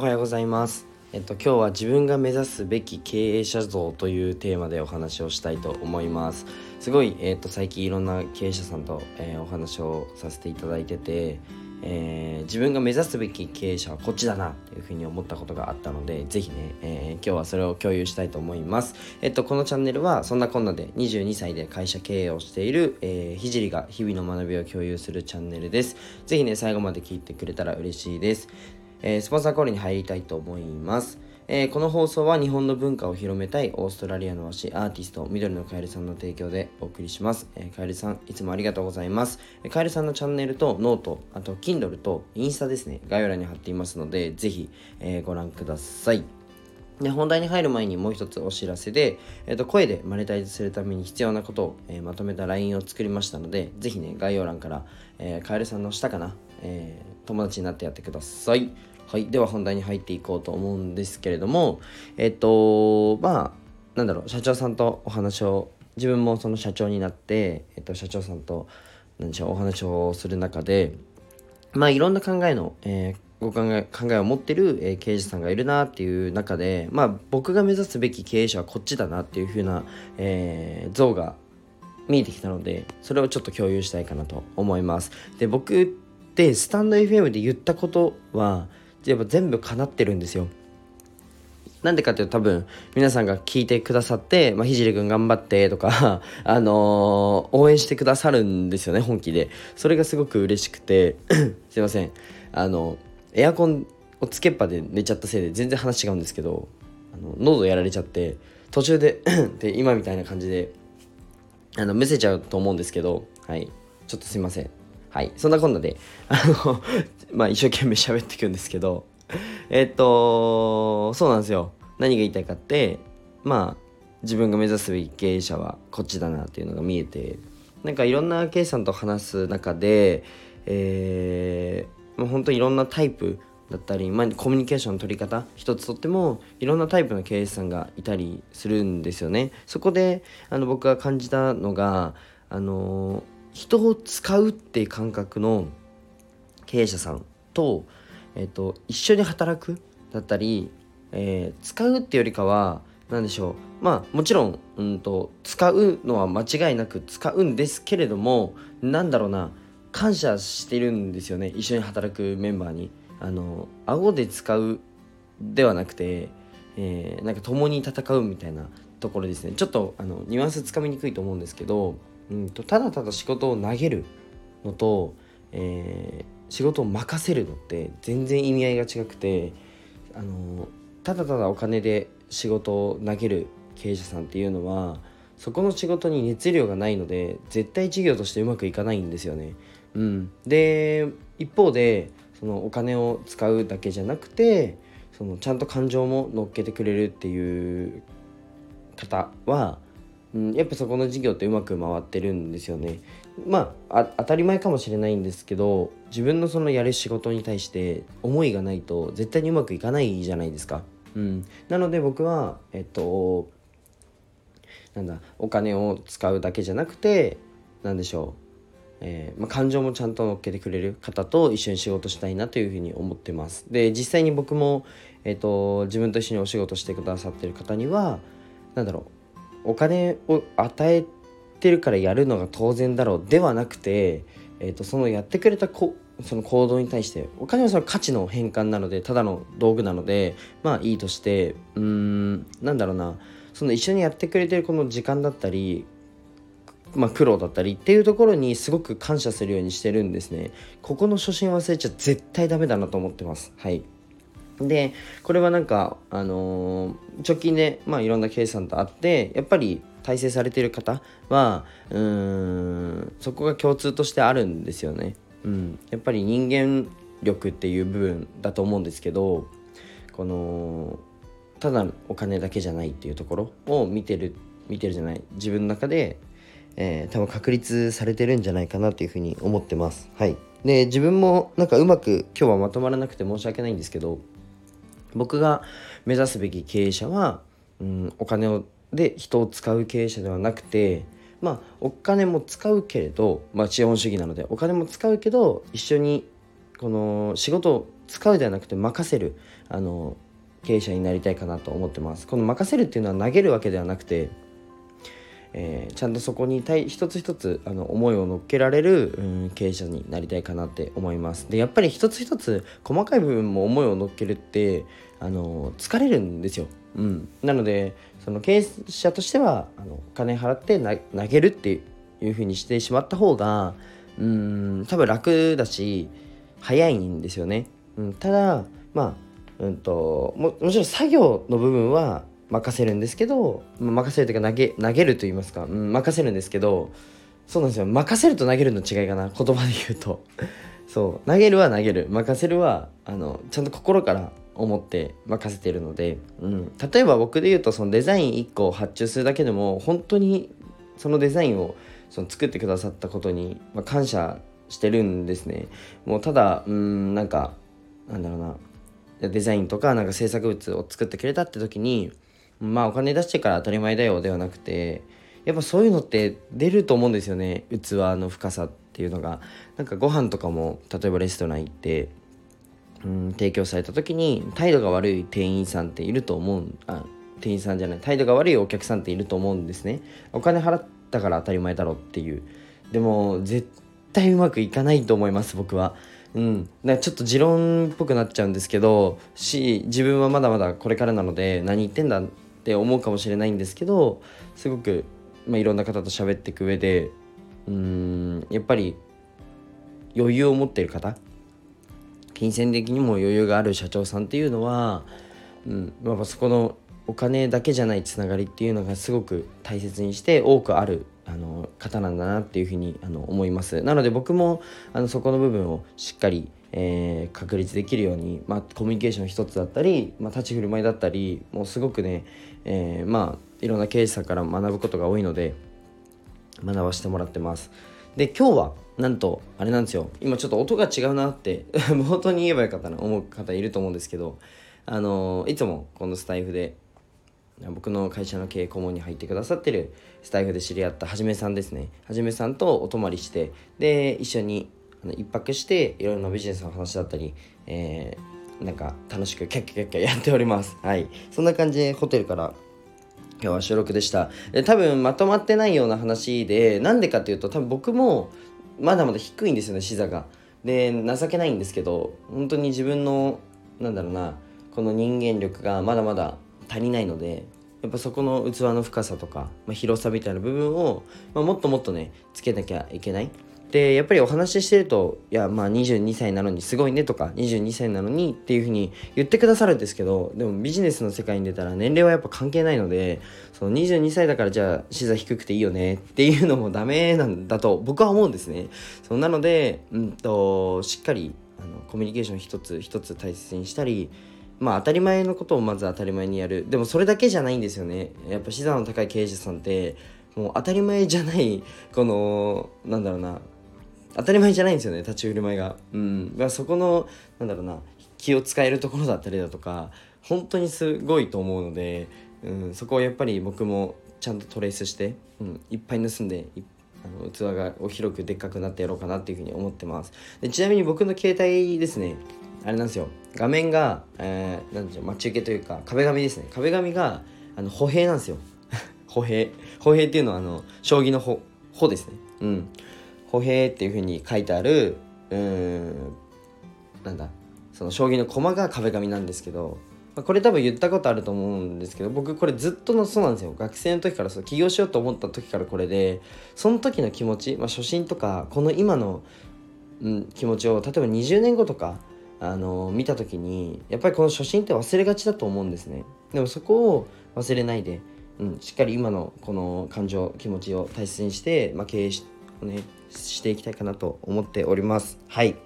おはようございます。えっと今日は自分が目指すべき経営者像というテーマでお話をしたいと思います。すごいえっと最近いろんな経営者さんと、えー、お話をさせていただいてて、えー、自分が目指すべき経営者はこっちだなというふうに思ったことがあったのでぜひね、えー、今日はそれを共有したいと思いますえっとこのチャンネルはそんなこんなで22歳で会社経営をしている、えー、ひじりが日々の学びを共有するチャンネルですぜひね最後まで聞いてくれたら嬉しいです、えー、スポンサーコールに入りたいと思います。えー、この放送は日本の文化を広めたいオーストラリアの和紙アーティスト緑のカエルさんの提供でお送りします、えー、カエルさんいつもありがとうございます、えー、カエルさんのチャンネルとノートあと Kindle とインスタですね概要欄に貼っていますのでぜひ、え、ご覧ください。で本題に入る前にもう一つお知らせで、えー、と声でマネタイズするために必要なことを、え、まとめた LINE を作りましたので、ぜひね、概要欄から、えー、カエルさんの下かな、え、友達になってやってください。はい。では本題に入っていこうと思うんですけれども、えっと、まあ、なんだろう、社長さんとお話を、自分もその社長になって、えっと、社長さんと、何でしょう、お話をする中で、まあ、いろんな考えの、えー、ご考え考えを持ってる、えー、経営者さんがいるなっていう中で、まあ、僕が目指すべき経営者はこっちだなっていう風な、えー、像が見えてきたのでそれをちょっと共有したいかなと思いますで僕ってスタンド FM で言ったことはやっぱ全部叶ってるんですよ。なんでかっていうと多分皆さんが聞いてくださって、まあ、ひじりくん頑張ってとか、あのー、応援してくださるんですよね、本気で。それがすごく嬉しくて、すいません。あの、エアコンをつけっぱで寝ちゃったせいで全然話違うんですけど、あの喉やられちゃって、途中で で、今みたいな感じで、あの、むせちゃうと思うんですけど、はい。ちょっとすいません。はい。そんなこんなで、あの まあ一生懸命喋っていくんですけど、えっと、そうなんですよ。何が言いたいかって、まあ、自分が目指すべき経営者はこっちだなっていうのが見えて、なんかいろんな経営者さんと話す中で、えー、もう本当にいろんなタイプだったり、まあ、コミュニケーションの取り方一つとってもいろんなタイプの経営者さんがいたりするんですよね。そこであの僕が感じたのがあの人を使うっていう感覚の経営者さんと,、えーと、一緒に働くだったり、えー、使うっていうよりかは何でしょう。まあもちろん、うんと、使うのは間違いなく使うんですけれどもなんだろうな感謝してるんですよね。一緒に働くメンバーに。あの顎で使うではなくて、えー、なんか共に戦うみたいなところですね。ちょっとあのニュアンスつかみにくいと思うんですけどうんとただただ仕事を投げるのと、えー、仕事を任せるのって全然意味合いが違くてあのただただお金で仕事を投げる経営者さんっていうのはそこの仕事に熱量がないので絶対事業としてうまくいかないんですよね。うん、で一方でそのお金を使うだけじゃなくてそのちゃんと感情も乗っけてくれるっていう方はうん、やっぱそこの事業ってうまく回ってるんですよね。まあ当たり前かもしれないんですけど自分のそのやる仕事に対して思いがないと絶対にうまくいかないじゃないですか。うん、なので僕はえっとなんだお金を使うだけじゃなくて何でしょうえー、まあ、感情もちゃんと乗っけてくれる方と一緒に仕事したいなというふうに思ってます。で実際に僕も、えーと、自分と一緒にお仕事してくださってる方には何だろうお金を与えてるからやるのが当然だろうではなくて、えーと、そのやってくれたこその行動に対してお金はその価値の変換なのでただの道具なのでまあいいとしてうーんなんだろうなその一緒にやってくれてるこの時間だったりまあ、苦労だったりっていうところにすごく感謝するようにしてるんですね。ここの初心忘れちゃ絶対ダメだなと思ってます。はい。でこれはなんか、あのー、直近で、まあ、いろんな経営さんと会ってやっぱり体制されてる方はうんそこが共通としてあるんですよね。うん、やっぱり人間力っていう部分だと思うんですけどこのただお金だけじゃないっていうところを見てる見てるじゃない自分の中で、えー、多分確立されてるんじゃないかなっていうふうに思ってます。はい、で自分もなんかうまく今日はまとまらなくて申し訳ないんですけど僕が目指すべき経営者は、うん、お金をで人を使う経営者ではなくてまあお金も使うけれど、まあ、資本主義なのでお金も使うけど一緒にこの仕事を使うではなくて任せるあの経営者になりたいかなと思ってます。この任せるっていうのは投げるわけではなくてえー、ちゃんとそこに対一つ一つあの思いを乗っけられる、うん、経営者になりたいかなって思います。でやっぱり一つ一つ細かい部分も思いを乗っけるってあの疲れるんですよ、うん、なのでその経営者としてはあのお金払って投げるっていうふうにしてしまった方がうん多分楽だし早いんですよね、うん、ただまあうんとももちろん作業の部分は任せるんですけど、任せるというか投げ投げると言いますか、うん、任せるんですけどそうなんですよ。任せると投げるの違いかな言葉で言うと。そう。投げるは投げる。任せるはあのちゃんと心から思って任せてるので、うん、例えば僕で言うとそのデザイン1個を発注するだけでも本当にそのデザインをその作ってくださったことに、まあ、感謝してるんですね。もうただうんなんかなんだろうな。デザインとかなんか制作物を作ってくれたって時にまあお金出してから当たり前だよではなくてやっぱそういうのって出ると思うんですよね。器の深さっていうのが。なんかご飯とかも例えばレストラン行ってうん提供された時に態度が悪い店員さんっていると思うあ店員さんじゃない。態度が悪いお客さんっていると思うんですね。お金払ったから当たり前だろっていう。でも絶対うまくいかないと思います僕は。うん、だちょっと持論っぽくなっちゃうんですけどし自分はまだまだこれからなので何言ってんだって思うかもしれないんですけどすごく、まあ、いろんな方と喋っていく上でうんやっぱり余裕を持ってる方金銭的にも余裕がある社長さんっていうのは、うんまあ、そこのお金だけじゃないつながりっていうのがすごく大切にして多くあるあの方なんだなっていうふうにあの思います。なので僕もあのそこの部分をしっかりえー、確立できるように、まあ、コミュニケーション一つだったり、まあ、立ち振る舞いだったりもうすごくね、えー、まあいろんな経営者から学ぶことが多いので学ばせてもらってます。で今日はなんとあれなんですよ。今ちょっと音が違うなって 冒頭に言えばよかったな思う方いると思うんですけどあのいつもこのスタイフで僕の会社の経営顧問に入ってくださってるスタイフで知り合ったはじめさんですね。はじめさんとお泊まりしてで一緒に一泊していろいろなビジネスの話だったり、えー、なんか楽しくキャッキャキャッキャやっております。はい。そんな感じでホテルから今日は収録でした。で多分まとまってないような話でなんでかっていうと多分僕もまだまだ低いんですよね視座が。で情けないんですけど本当に自分のなんだろうなこの人間力がまだまだ足りないのでやっぱそこの器の深さとか、まあ、広さみたいな部分を、まあ、もっともっとねつけなきゃいけない。でやっぱりお話ししてると「いやまあ22歳なのにすごいね」とか「22歳なのに」っていうふうに言ってくださるんですけどでもビジネスの世界に出たら年齢はやっぱ関係ないのでその22歳だからじゃあ視座低くていいよねっていうのもダメなんだと僕は思うんですね。そうなので、うんと、しっかりあのコミュニケーション一つ一つ大切にしたりまあ当たり前のことをまず当たり前にやるでもそれだけじゃないんですよねやっぱ視座の高い経営者さんってもう当たり前じゃないこのなんだろうな当たり前じゃないんですよね立ち振る舞いが。うん、だそこのなんだろうな気を使えるところだったりだとか本当にすごいと思うので、うん、そこをやっぱり僕もちゃんとトレースして、うん、いっぱい盗んであの器がお広くでっかくなってやろうかなっていうふうに思ってます。でちなみに僕の携帯ですねあれなんですよ。画面が、えー、なんでしょう待ち受けというか壁紙ですね。壁紙があの歩兵なんですよ。歩兵。歩兵っていうのはあの将棋の歩歩ですね。うん。歩兵っていうふうに書いてあるうーんなんだその将棋の駒が壁紙なんですけどこれ多分言ったことあると思うんですけど僕これずっとのそうなんですよ。学生の時からそう起業しようと思った時からこれでその時の気持ち、まあ、初心とかこの今の、うん、気持ちを例えば20年後とかあの見た時にやっぱりこの初心って忘れがちだと思うんですね。でもそこを忘れないで、うん、しっかり今のこの感情気持ちを大切にして、まあ、経営をねしていきたいかなと思っております。はい。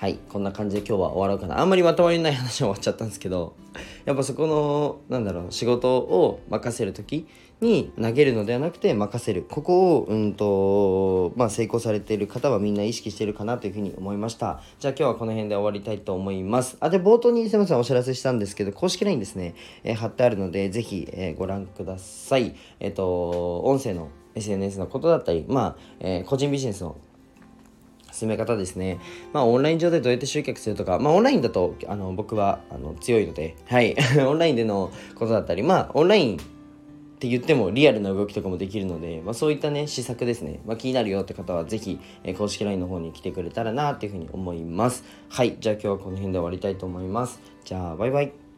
はい。こんな感じで今日は終わろうかな。あんまりまとまりない話は終わっちゃったんですけどやっぱそこのなんだろう仕事を任せる時に投げるのではなくて任せる。ここをうんとまあ成功されている方はみんな意識してるかなというふうに思いました。じゃあ今日はこの辺で終わりたいと思います。あで冒頭にすみませんお知らせしたんですけど公式 LINE ですね、えー、貼ってあるのでぜひ、えー、ご覧ください。えっ、ー、と音声の SNS のことだったり、まあ、えー、個人ビジネスの進め方ですね。まあ、オンライン上でどうやって集客するとか、まあ、オンラインだと、あの、僕は、あの、強いので、はい。オンラインでのことだったり、まあ、オンラインって言ってもリアルな動きとかもできるので、まあ、そういったね施策ですね、まあ、気になるよって方は是非、えー、公式 LINE の方に来てくれたらなっていうふうに思います。はい。じゃあ今日はこの辺で終わりたいと思います。じゃあバイバイ。